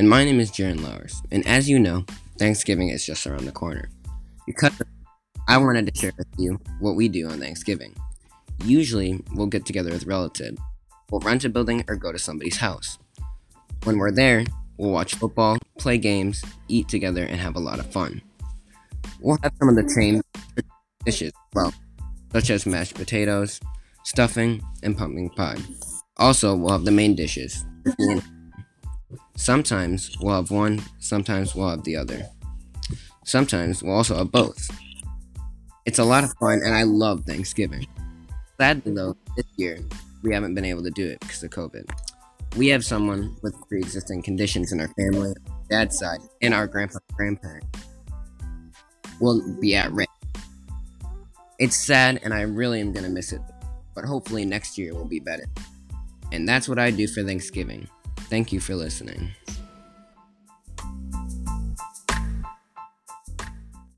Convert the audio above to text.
and my name is Jaron Lowers. And as you know, Thanksgiving is just around the corner. Because I wanted to share with you what we do on Thanksgiving. Usually, we'll get together with relatives, we'll rent a building or go to somebody's house. When we're there, we'll watch football, play games, eat together, and have a lot of fun. We'll have some of the same dishes, well, such as mashed potatoes, stuffing, and pumpkin pie. Also, we'll have the main dishes. Sometimes we'll have one, sometimes we'll have the other. Sometimes we'll also have both. It's a lot of fun, and I love Thanksgiving. Sadly, though, this year we haven't been able to do it because of COVID. We have someone with pre existing conditions in our family, dad's side, and our grandpa grandparent will be at risk. It's sad, and I really am going to miss it, but hopefully next year will be better. And that's what I do for Thanksgiving. Thank you for listening.